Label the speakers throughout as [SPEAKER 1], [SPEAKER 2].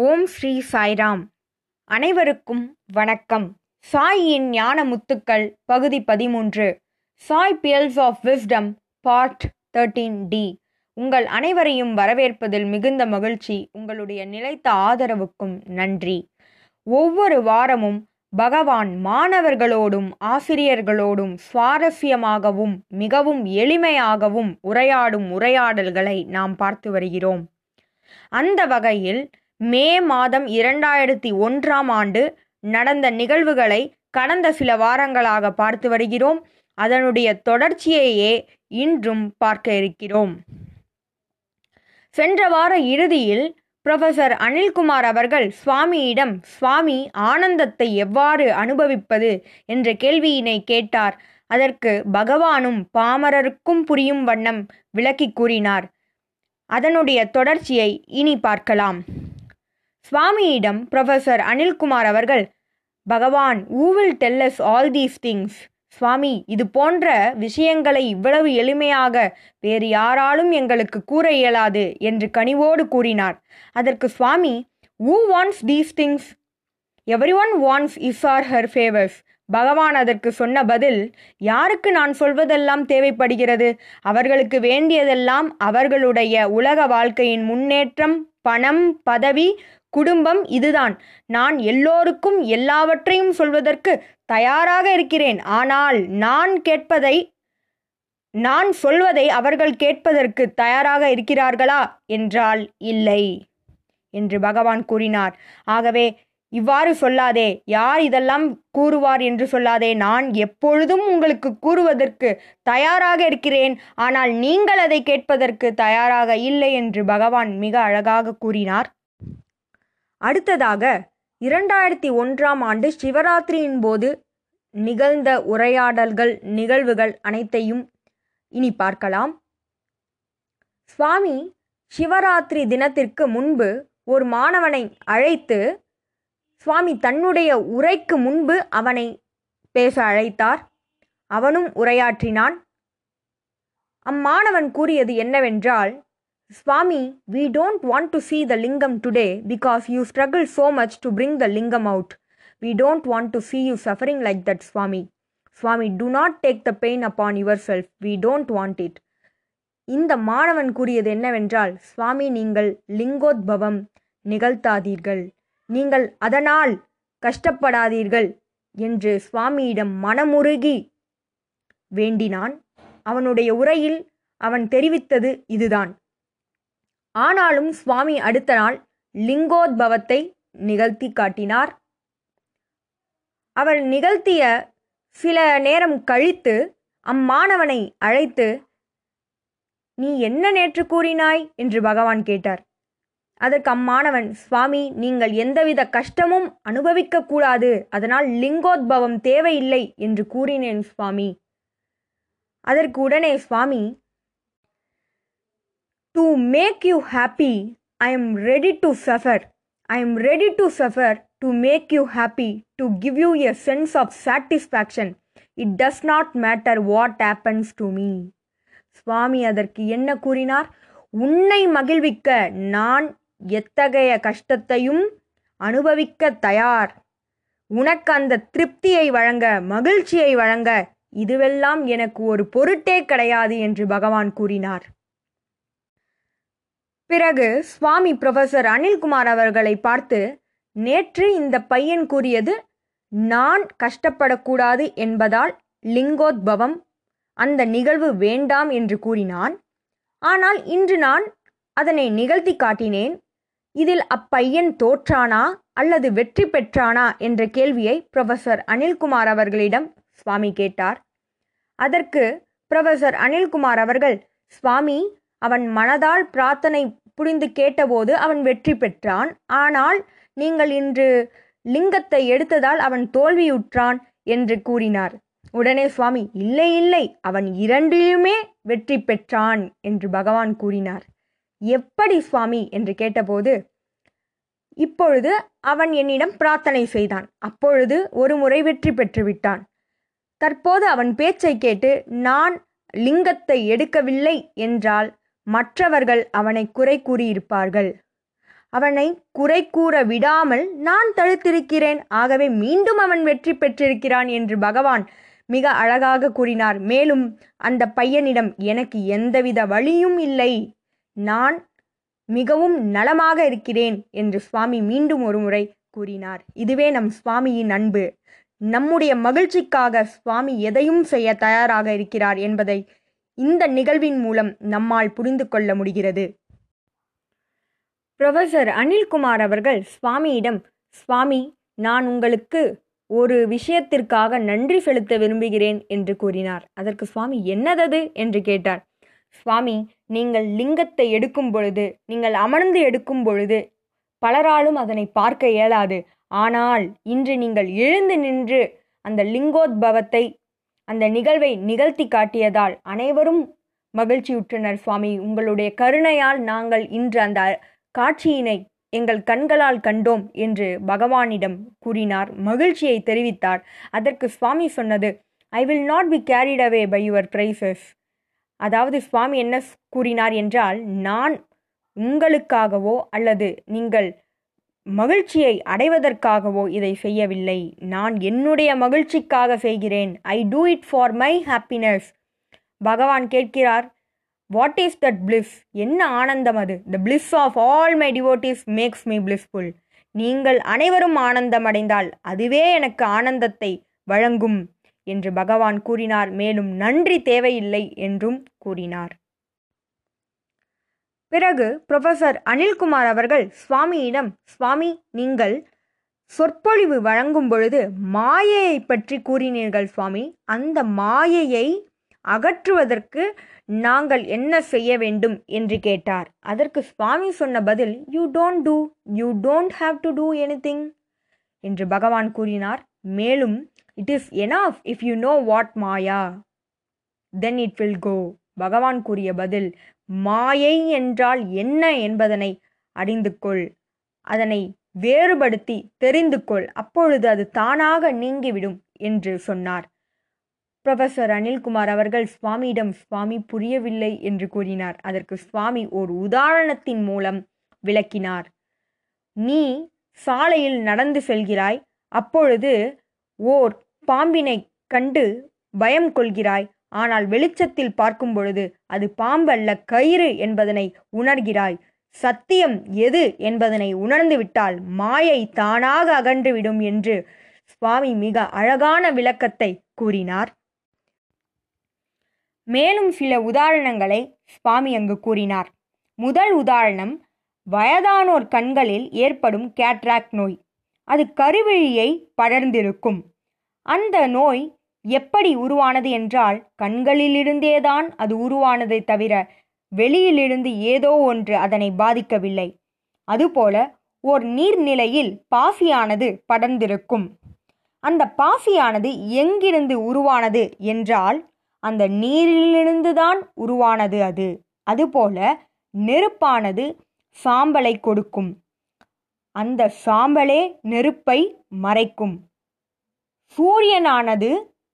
[SPEAKER 1] ஓம் ஸ்ரீ சாய்ராம். அனைவருக்கும் வணக்கம். சாயின் ஞான முத்துக்கள் பகுதி பதிமூன்று. Sai pearls of wisdom part thirteen D உங்கள் அனைவரையும் வரவேற்பதில் மிகுந்த மகிழ்ச்சி. உங்களுடைய நிலைத்த ஆதரவுக்கும் நன்றி. ஒவ்வொரு வாரமும் பகவான் மாணவர்களோடும் ஆசிரியர்களோடும் சுவாரஸ்யமாகவும் மிகவும் எளிமையாகவும் உரையாடும் உரையாடல்களை நாம் பார்த்து வருகிறோம். அந்த வகையில் மே மாதம் இரண்டாயிரத்தி ஒன்றாம் ஆண்டு நடந்த நிகழ்வுகளை கடந்த சில வாரங்களாக பார்த்து வருகிறோம். அதனுடைய தொடர்ச்சியையே இன்றும் பார்க்க இருக்கிறோம். சென்ற வார இறுதியில் புரொஃபசர் அனில்குமார் அவர்கள் சுவாமியிடம் சுவாமி ஆனந்தத்தை எவ்வாறு அனுபவிப்பது? என்ற கேள்வியினை கேட்டார். அதற்கு பகவானும் பாமரருக்கும் புரியும் வண்ணம் விளக்கி கூறினார். அதனுடைய தொடர்ச்சியை இனி பார்க்கலாம். சுவாமியிடம் ப்ரொஃபஸர் அனில்குமார் அவர்கள் பகவான் who will tell us all these things சுவாமி இது போன்ற விஷயங்களை இவ்வளவு எளிமையாக வேறு யாராலும் எங்களுக்கு கூற இயலாது என்று கனிவோடு கூறினார். அதற்கு சுவாமி who wants these things everyone wants his or her favours பகவான் அதற்கு சொன்ன பதில் யாருக்கு நான் சொல்வதெல்லாம் தேவைப்படுகிறது? அவர்களுக்கு வேண்டியதெல்லாம் அவர்களுடைய உலக வாழ்க்கையின் முன்னேற்றம் பணம் பதவி குடும்பம் இதுதான். நான் எல்லோருக்கும் எல்லாவற்றையும் சொல்வதற்கு தயாராக இருக்கிறேன். ஆனால் நான் கேட்பதை நான் சொல்வதை அவர்கள் கேட்பதற்கு தயாராக இருக்கிறார்களா? என்றால் இல்லை என்று பகவான் கூறினார். ஆகவே இவ்வாறு சொல்லாதே யார் இதெல்லாம் கூறுவார் என்று சொல்லாதே நான் எப்பொழுதும் உங்களுக்கு கூறுவதற்கு தயாராக இருக்கிறேன். ஆனால் நீங்கள் அதை கேட்பதற்கு தயாராக இல்லை என்று பகவான் மிக அழகாக கூறினார். அடுத்ததாக இரண்டாயிரத்தி ஒன்றாம் ஆண்டு சிவராத்திரியின் போது நிகழ்ந்த உரையாடல்கள் நிகழ்வுகள் அனைத்தையும் இனி பார்க்கலாம். சுவாமி சிவராத்திரி தினத்திற்கு முன்பு ஒரு மாணவனை அழைத்து சுவாமி தன்னுடைய உரைக்கு முன்பு அவனை பேச அழைத்தார் அவனும் உரையாற்றினான் அம்மாணவன் கூறியது என்னவென்றால் சுவாமி we don't want to see the lingam today because you struggle so much to bring the lingam out we don't want to see you suffering like that Swami Swami do not take the pain upon yourself we don't want it இந்த மாணவன் கூறியது என்னவென்றால் சுவாமி நீங்கள் லிங்கோத்பவம் நிகழ்த்தாதீர்கள் நீங்கள் அதனால் கஷ்டப்படாதீர்கள் என்று சுவாமியிடம் மனமுருகி வேண்டினான். அவனுடைய உரையில் அவன் தெரிவித்தது இதுதான். ஆனாலும் சுவாமி அடுத்த நாள் லிங்கோத்பவத்தை நிகழ்த்தி காட்டினார். அவர் நிகழ்த்திய சில நேரம் கழித்து அம்மாணவனை அழைத்து நீ என்ன நேற்று கூறினாய்? என்று பகவான் கேட்டார். அதற்கு அம்மாணவன் சுவாமி நீங்கள் எந்தவித கஷ்டமும் அனுபவிக்க கூடாது அதனால் லிங்கோத்பவம் தேவையில்லை என்று கூறினேன் சுவாமி. அதற்கு உடனே சுவாமி to make you happy I am ready to suffer I am ready to suffer to make you happy to give you a sense of satisfaction it does not matter what happens to me சுவாமி அதற்கு என்ன கூறினார்? உன்னை மகிழ்விக்க நான் எத்தகைய கஷ்டத்தையும் அனுபவிக்க தயார். உனக்கு அந்த திருப்தியை வழங்க மகிழ்ச்சியை வழங்க இதுவெல்லாம் எனக்கு ஒரு பொருட்டே கிடையாது என்று பகவான் கூறினார். பிறகு சுவாமி புரொஃபசர் அனில்குமார் அவர்களை பார்த்து நேற்று இந்த பையன் கூறியது நான் கஷ்டப்படக்கூடாது என்பதால் லிங்கோத்பவம் அந்த நிகழ்வு வேண்டாம் என்று கூறினான். ஆனால் இன்று நான் அதனை நிகழ்த்தி காட்டினேன். இதில் அப்பையன் தோற்றானா அல்லது வெற்றி பெற்றானா என்ற கேள்வியை புரொஃபசர் அனில்குமார் அவர்களிடம் சுவாமி கேட்டார். அதற்கு புரொஃபசர் அனில்குமார் அவர்கள் சுவாமி அவன் மனதால் பிரார்த்தனை புரிந்து கேட்டபோது அவன் வெற்றி பெற்றான். ஆனால் நீங்கள் இன்று லிங்கத்தை எடுத்ததால் அவன் தோல்வியுற்றான் என்று கூறினார். உடனே சுவாமி இல்லை இல்லை அவன் இரண்டிலுமே வெற்றி பெற்றான் என்று பகவான் கூறினார். எப்படி சுவாமி என்று கேட்டபோது இப்பொழுது அவன் என்னிடம் பிரார்த்தனை செய்தான். அப்பொழுது ஒரு முறை வெற்றி பெற்றுவிட்டான் தற்போது அவன் பேச்சை கேட்டு நான் லிங்கத்தை எடுக்கவில்லை என்றால் மற்றவர்கள் அவனை குறை கூறியிருப்பார்கள். அவனை குறை கூற விடாமல் நான் தடுத்திருக்கிறேன். ஆகவே மீண்டும் அவன் வெற்றி பெற்றிருக்கிறான் என்று பகவான் மிக அழகாக கூறினார். மேலும் அந்த பையனிடம் எனக்கு எந்தவித வழியும் இல்லை. நான் மிகவும் நலமாக இருக்கிறேன் என்று சுவாமி மீண்டும் ஒருமுறை கூறினார். இதுவே நம் சுவாமியின் அன்பு. நம்முடைய மகிழ்ச்சிக்காக சுவாமி எதையும் செய்ய தயாராக இருக்கிறார் என்பதை இந்த நிகழ்வின் மூலம் நம்மால் புரிந்து கொள்ள முடிகிறது. புரொஃபசர் அனில்குமார் அவர்கள் சுவாமியிடம் சுவாமி நான் உங்களுக்கு ஒரு விஷயத்திற்காக நன்றி செலுத்த விரும்புகிறேன் என்று கூறினார். அதற்கு சுவாமி என்னதது என்று கேட்டார். சுவாமி நீங்கள் லிங்கத்தை எடுக்கும் பொழுது நீங்கள் அமர்ந்து எடுக்கும் பொழுது பலராலும் அதனை பார்க்க இயலாது. ஆனால் இன்று நீங்கள் எழுந்து நின்று அந்த லிங்கோத்பவத்தை அந்த நிகழ்வை நிகழ்த்தி காட்டியதால் அனைவரும் மகிழ்ச்சியுற்றனர் சுவாமி. உங்களுடைய கருணையால் நாங்கள் இன்று அந்த காட்சியினை எங்கள் கண்களால் கண்டோம் என்று பகவானிடம் கூறினார். மகிழ்ச்சியை தெரிவித்தார். அதற்கு சுவாமி சொன்னது I will not be carried away by your praises அதாவது சுவாமி என்ன கூறினார் என்றால் நான் உங்களுக்காகவோ அல்லது நீங்கள் மகிழ்ச்சியை அடைவதற்காகவோ இதை செய்யவில்லை. நான் என்னுடைய மகிழ்ச்சிக்காக செய்கிறேன். I do it for my happiness பகவான் கேட்கிறார் வாட் இஸ் தட் பிளிஸ் என்ன ஆனந்தம் அது? The bliss of all my devotees makes me blissful நீங்கள் அனைவரும் ஆனந்தம் அடைந்தால் அதுவே எனக்கு ஆனந்தத்தை வழங்கும். என்று பகவான் கூறினார். மேலும் நன்றி தேவையில்லை என்றும் கூறினார். பிறகு புரொஃபசர் அனில்குமார் அவர்கள் சுவாமியிடம் சுவாமி நீங்கள் சொற்பொழிவு வழங்கும் பொழுது மாயையை பற்றி கூறினீர்கள் சுவாமி. அந்த மாயையை அகற்றுவதற்கு நாங்கள் என்ன செய்ய வேண்டும்? என்று கேட்டார். அதற்கு சுவாமி சொன்ன பதில் you don't do you don't have to do anything என்று பகவான் கூறினார். மேலும் it is enough if you know what maya then it will go பகவான் கூறிய பதில் மாயை என்றால் என்ன என்பதனை அறிந்து கொள். அதனை வேறுபடுத்தி தெரிந்து கொள். அப்பொழுது அது தானாக நீங்கிவிடும் என்று சொன்னார். புரொஃபசர் அனில்குமார் அவர்கள் சுவாமியிடம் சுவாமி புரியவில்லை என்று கூறினார். அதற்கு சுவாமி ஒரு உதாரணத்தின் மூலம் விளக்கினார். நீ சாலையில் நடந்து செல்கிறாய். அப்பொழுது ஓர் பாம்பினை கண்டு பயம் கொள்கிறாய். ஆனால் வெளிச்சத்தில் பார்க்கும் பொழுது அது பாம்பல்ல கயிறு என்பதனை உணர்கிறாய். சத்தியம் எது என்பதனை உணர்ந்துவிட்டால் மாயை தானாக அகன்றுவிடும் என்று சுவாமி மிக அழகான விளக்கத்தை கூறினார். மேலும் சில உதாரணங்களை சுவாமி அங்கு கூறினார். முதல் உதாரணம் வயதானோர் கண்களில் ஏற்படும் கேட்ராக் நோய். அது கருவிழியை படர்ந்திருக்கும். அந்த நோய் எப்படி உருவானது என்றால் கண்களிலிருந்தேதான் அது உருவானதை தவிர வெளியிலிருந்து ஏதோ ஒன்று அதனை பாதிக்கவில்லை. அதுபோல ஓர் நீர்நிலையில் பாசியானது படர்ந்திருக்கும். அந்த பாசியானது எங்கிருந்து உருவானது என்றால் அந்த நீரிலிருந்துதான் உருவானது அது. அதுபோல நெருப்பானது சாம்பலை கொடுக்கும். அந்த சாம்பலே நெருப்பை மறைக்கும். சூரியனானது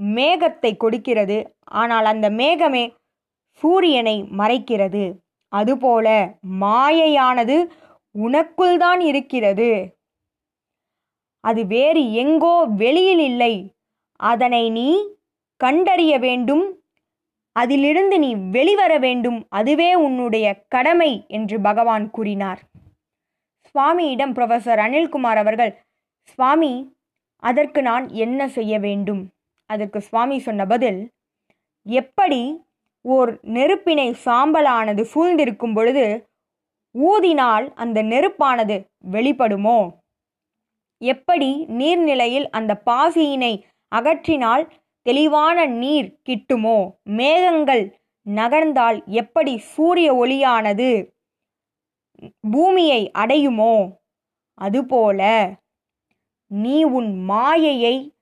[SPEAKER 1] மேகத்தை கொடுக்கிறது. ஆனால் அந்த மேகமே சூரியனை மறைக்கிறது. அதுபோல மாயையானது உனக்குள் தான் இருக்கிறது. அது வேறு எங்கோ வெளியில் இல்லை. அதனை நீ கண்டறிய வேண்டும். அதிலிருந்து நீ வெளிவர வேண்டும். அதுவே உன்னுடைய கடமை என்று பகவான் கூறினார். சுவாமியிடம் புரொஃபசர் அனில்குமார் அவர்கள் சுவாமி அதற்கு நான் என்ன செய்ய வேண்டும்? அதற்கு சுவாமி சொன்ன பதில் எப்படி ஓர் நெருப்பினை சாம்பலானது சூழ்ந்திருக்கும் பொழுது ஊதினால் அந்த நெருப்பானது வெளிப்படுமோ? எப்படி நீர்நிலையில் அந்த பாசியினை அகற்றினால் தெளிவான நீர் கிட்டுமோ? மேகங்கள் நகர்ந்தால் எப்படி சூரிய ஒளியானது பூமியை அடையுமோ? அதுபோல நீ உன் மாயையை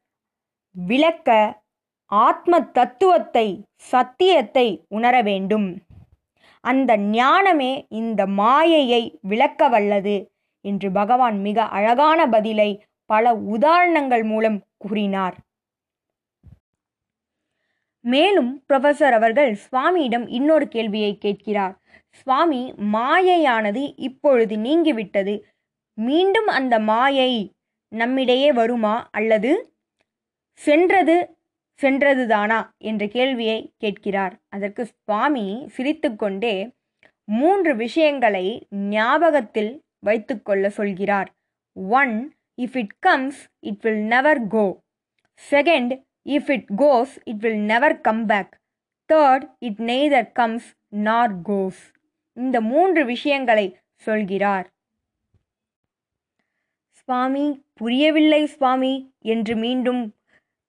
[SPEAKER 1] விளக்க ஆத்ம தத்துவத்தை சத்தியத்தை உணர வேண்டும். அந்த ஞானமே இந்த மாயையை விளக்க வல்லது என்று பகவான் மிக அழகான பதிலை பல உதாரணங்கள் மூலம் கூறினார். மேலும் புரொஃபசர் அவர்கள் சுவாமியிடம் இன்னொரு கேள்வியை கேட்கிறார். சுவாமி மாயையானது இப்பொழுது நீங்கிவிட்டது. மீண்டும் அந்த மாயை நம்மிடையே வருமா அல்லது சென்றது சென்றதுதானா என்ற கேள்வியை கேட்கிறார். அதற்கு சுவாமி சிரித்துக்கொண்டே மூன்று விஷயங்களை ஞாபகத்தில் வைத்துக்கொள்ள சொல்கிறார். One if it comes it will never go second if it goes it will never come back third it neither comes nor goes இந்த மூன்று விஷயங்களை சொல்கிறார். சுவாமி புரியவில்லை சுவாமி என்று மீண்டும்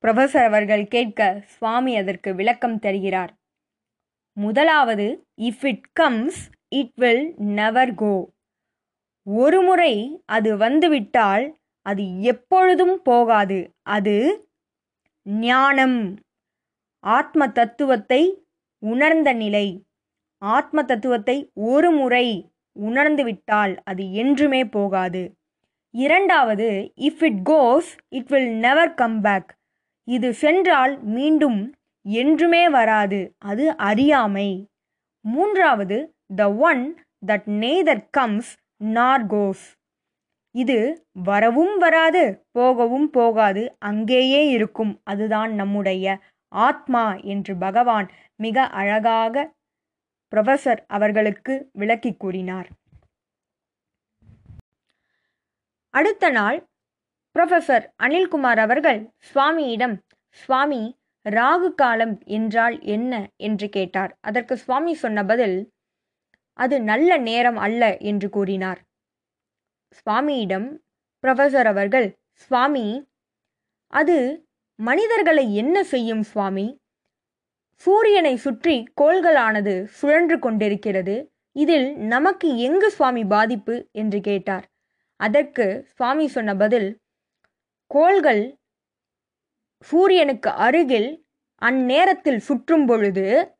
[SPEAKER 1] புரொஃபசர் அவர்கள் கேட்க சுவாமி அதற்கு விளக்கம் தருகிறார். முதலாவது if it comes it will never go ஒருமுறை அது வந்துவிட்டால் அது எப்பொழுதும் போகாது. அது ஞானம் ஆத்ம தத்துவத்தை உணர்ந்த நிலை. ஆத்ம தத்துவத்தை ஒரு முறை உணர்ந்துவிட்டால் அது என்றுமே போகாது. இரண்டாவது if it goes it will never come back இது சென்றால் மீண்டும் என்றுமே வராது. அது அறியாமை. மூன்றாவது the one that neither comes nor goes இது வரவும் வராது போகவும் போகாது அங்கேயே இருக்கும். அதுதான் நம்முடைய ஆத்மா என்று பகவான் மிக அழகாக புரொஃபசர் அவர்களுக்கு விளக்கி கூறினார். அடுத்த நாள் புரொஃபசர் அனில்குமார் அவர்கள் சுவாமியிடம் சுவாமி ராகு காலம் என்றால் என்ன? என்று கேட்டார். அதற்கு சுவாமி சொன்ன பதில் அது நல்ல நேரம் அல்ல என்று கூறினார். சுவாமியிடம் புரொஃபசர் அவர்கள் சுவாமி அது மனிதர்களை என்ன செய்யும் சுவாமி? சூரியனை சுற்றி கோள்களானது சுழன்று கொண்டிருக்கிறது. இதில் நமக்கு எங்கு சுவாமி பாதிப்பு? என்று கேட்டார். அதற்கு சுவாமி சொன்ன பதில் கோள்கள் சூரியனுக்கு அருகில் அந்நேரத்தில் சுற்றும் பொழுது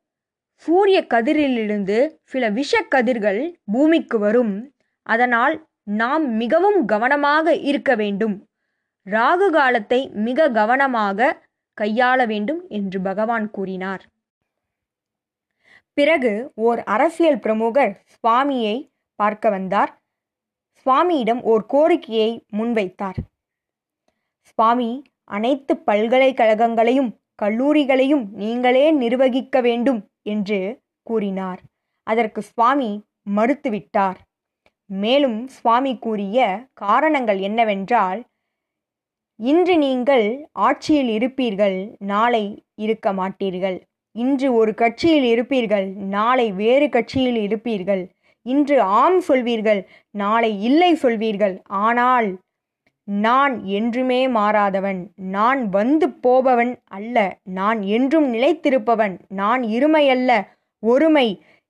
[SPEAKER 1] சூரிய கதிரிலிருந்து சில விஷக்கதிர்கள் பூமிக்கு வரும். அதனால் நாம் மிகவும் கவனமாக இருக்க வேண்டும். ராகு காலத்தை மிக கவனமாக கையாள வேண்டும் என்று பகவான் கூறினார். பிறகு ஓர் அரசியல் பிரமுகர் சுவாமியை பார்க்க வந்தார். சுவாமியிடம் ஓர் கோரிக்கையை முன்வைத்தார். சுவாமி அனைத்து பல்கலைக்கழகங்களையும் கல்லூரிகளையும் நீங்களே நிர்வகிக்க வேண்டும் என்று கூறினார். அதற்கு சுவாமி மறுத்துவிட்டார். மேலும் சுவாமி கூறிய காரணங்கள் என்னவென்றால் இன்று நீங்கள் ஆட்சியில் இருப்பீர்கள் நாளை இருக்க மாட்டீர்கள். இன்று ஒரு கட்சியில் இருப்பீர்கள் நாளை வேறு கட்சியில் இருப்பீர்கள். இன்று ஆம் சொல்வீர்கள் நாளை இல்லை சொல்வீர்கள். ஆனால் நான் என்றுமே மாறாதவன் நான் வந்து போபவன் அல்ல நான் என்றும் நிலைத்திருப்பவன் நான் இருமையல்ல ஒருமை.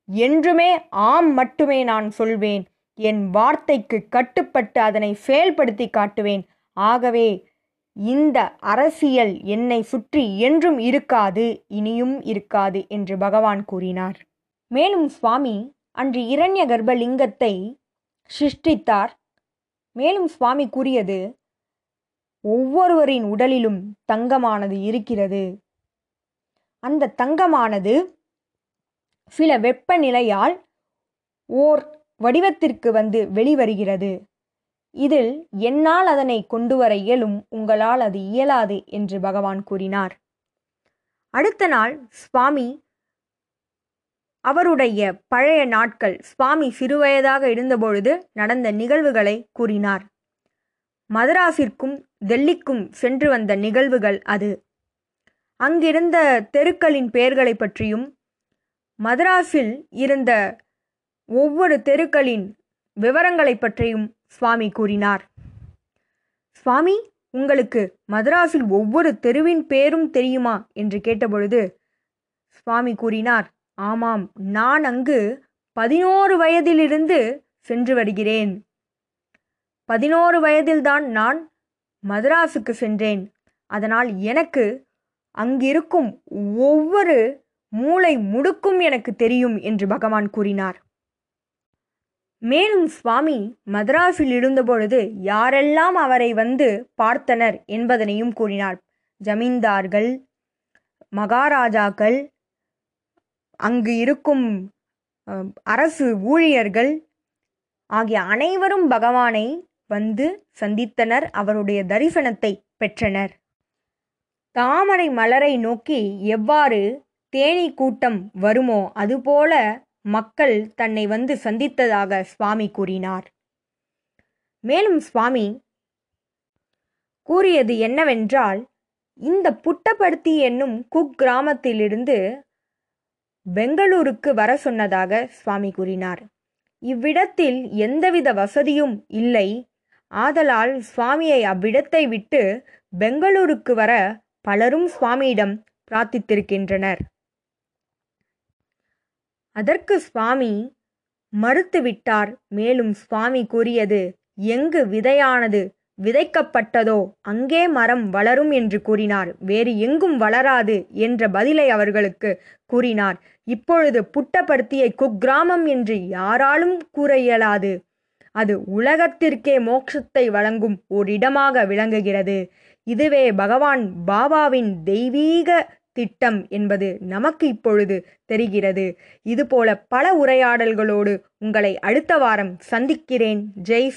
[SPEAKER 1] என்றுமே ஆம் மட்டுமே நான் சொல்வேன் என் வார்த்தைக்கு கட்டுப்பட்டு அதனை செயல்படுத்தி காட்டுவேன். ஆகவே இந்த அரசியல் என்னை சுற்றி என்றும் இருக்காது இனியும் இருக்காது என்று பகவான் கூறினார். மேலும் சுவாமி அன்று இரண்ய கர்ப்பலிங்கத்தை சிருஷ்டித்தார். மேலும் சுவாமி கூறியது ஒவ்வொருவரின் உடலிலும் தங்கமானது இருக்கிறது. அந்த தங்கமானது சில வெப்பநிலையால் ஓர் வடிவத்திற்கு வந்து வெளிவருகிறது. இதில் என்னால் அதனை கொண்டு வர இயலும் உங்களால் அது இயலாது என்று பகவான் கூறினார். அடுத்த நாள் சுவாமி அவருடைய பழைய நாட்கள் சுவாமி சிறுவயதாக இருந்தபொழுது நடந்த நிகழ்வுகளை கூறினார். மதராஸிற்கும் டெல்லிக்கும் சென்று வந்த நிகழ்வுகள் அது. அங்கிருந்த தெருக்களின் பெயர்களை பற்றியும் மதராஸில் இருந்த ஒவ்வொரு தெருக்களின் விவரங்களை பற்றியும் சுவாமி கூறினார். சுவாமி உங்களுக்கு மதராஸில் ஒவ்வொரு தெருவின் பேரும் தெரியுமா? என்று கேட்டபொழுது சுவாமி கூறினார். ஆமாம் நான் அங்கு பதினோரு வயதிலிருந்து சென்று வருகிறேன். பதினோரு வயதில்தான் நான் மதராஸுக்கு சென்றேன். அதனால் எனக்கு அங்கிருக்கும் ஒவ்வொரு மூளை முடுக்கும் எனக்கு தெரியும் என்று பகவான் கூறினார். மேலும் சுவாமி மதராஸில் இருந்தபொழுது யாரெல்லாம் அவரை வந்து பார்த்தனர் என்பதனையும் கூறினார். ஜமீன்தார்கள் மகாராஜாக்கள் அங்கு இருக்கும் அரசு ஊழியர்கள் ஆகிய அனைவரும் பகவானை வந்து சந்தித்தனர் அவருடைய தரிசனத்தை பெற்றனர். தாமரை மலரை நோக்கி எவ்வாறு தேனி கூட்டம் வருமோ அதுபோல மக்கள் தன்னை வந்து சந்தித்ததாக சுவாமி கூறினார். மேலும் சுவாமி கூறியது என்னவென்றால் இந்த புட்டப்படுத்தி என்னும் குக்கிராமத்திலிருந்து பெங்களூருக்கு வர சொன்னதாக சுவாமி கூறினார். இவ்விடத்தில் எந்தவித வசதியும் இல்லை. ஆதலால் சுவாமியை அவ்விடத்தை விட்டு பெங்களூருக்கு வர பலரும் சுவாமியிடம் பிரார்த்தித்திருக்கின்றனர். அதற்கு சுவாமி மறுத்துவிட்டார். மேலும் சுவாமி கூறியது எங்கு விதையானது? விதைக்கப்பட்டதோ அங்கே மரம் வளரும் என்று கூறினார். வேறு எங்கும் வளராது என்ற பதிலை அவர்களுக்கு கூறினார். இப்பொழுது புட்டபர்த்தியை குக்கிராமம் என்று யாராலும் கூற இயலாது. அது உலகத்திற்கே மோட்சத்தை வழங்கும் ஓரிடமாக விளங்குகிறது. இதுவே பகவான் பாபாவின் தெய்வீக திட்டம் என்பது நமக்கு இப்பொழுது தெரிகிறது. இதுபோல பல உரையாடல்களோடு உங்களை அடுத்த வாரம் சந்திக்கிறேன். ஜெய்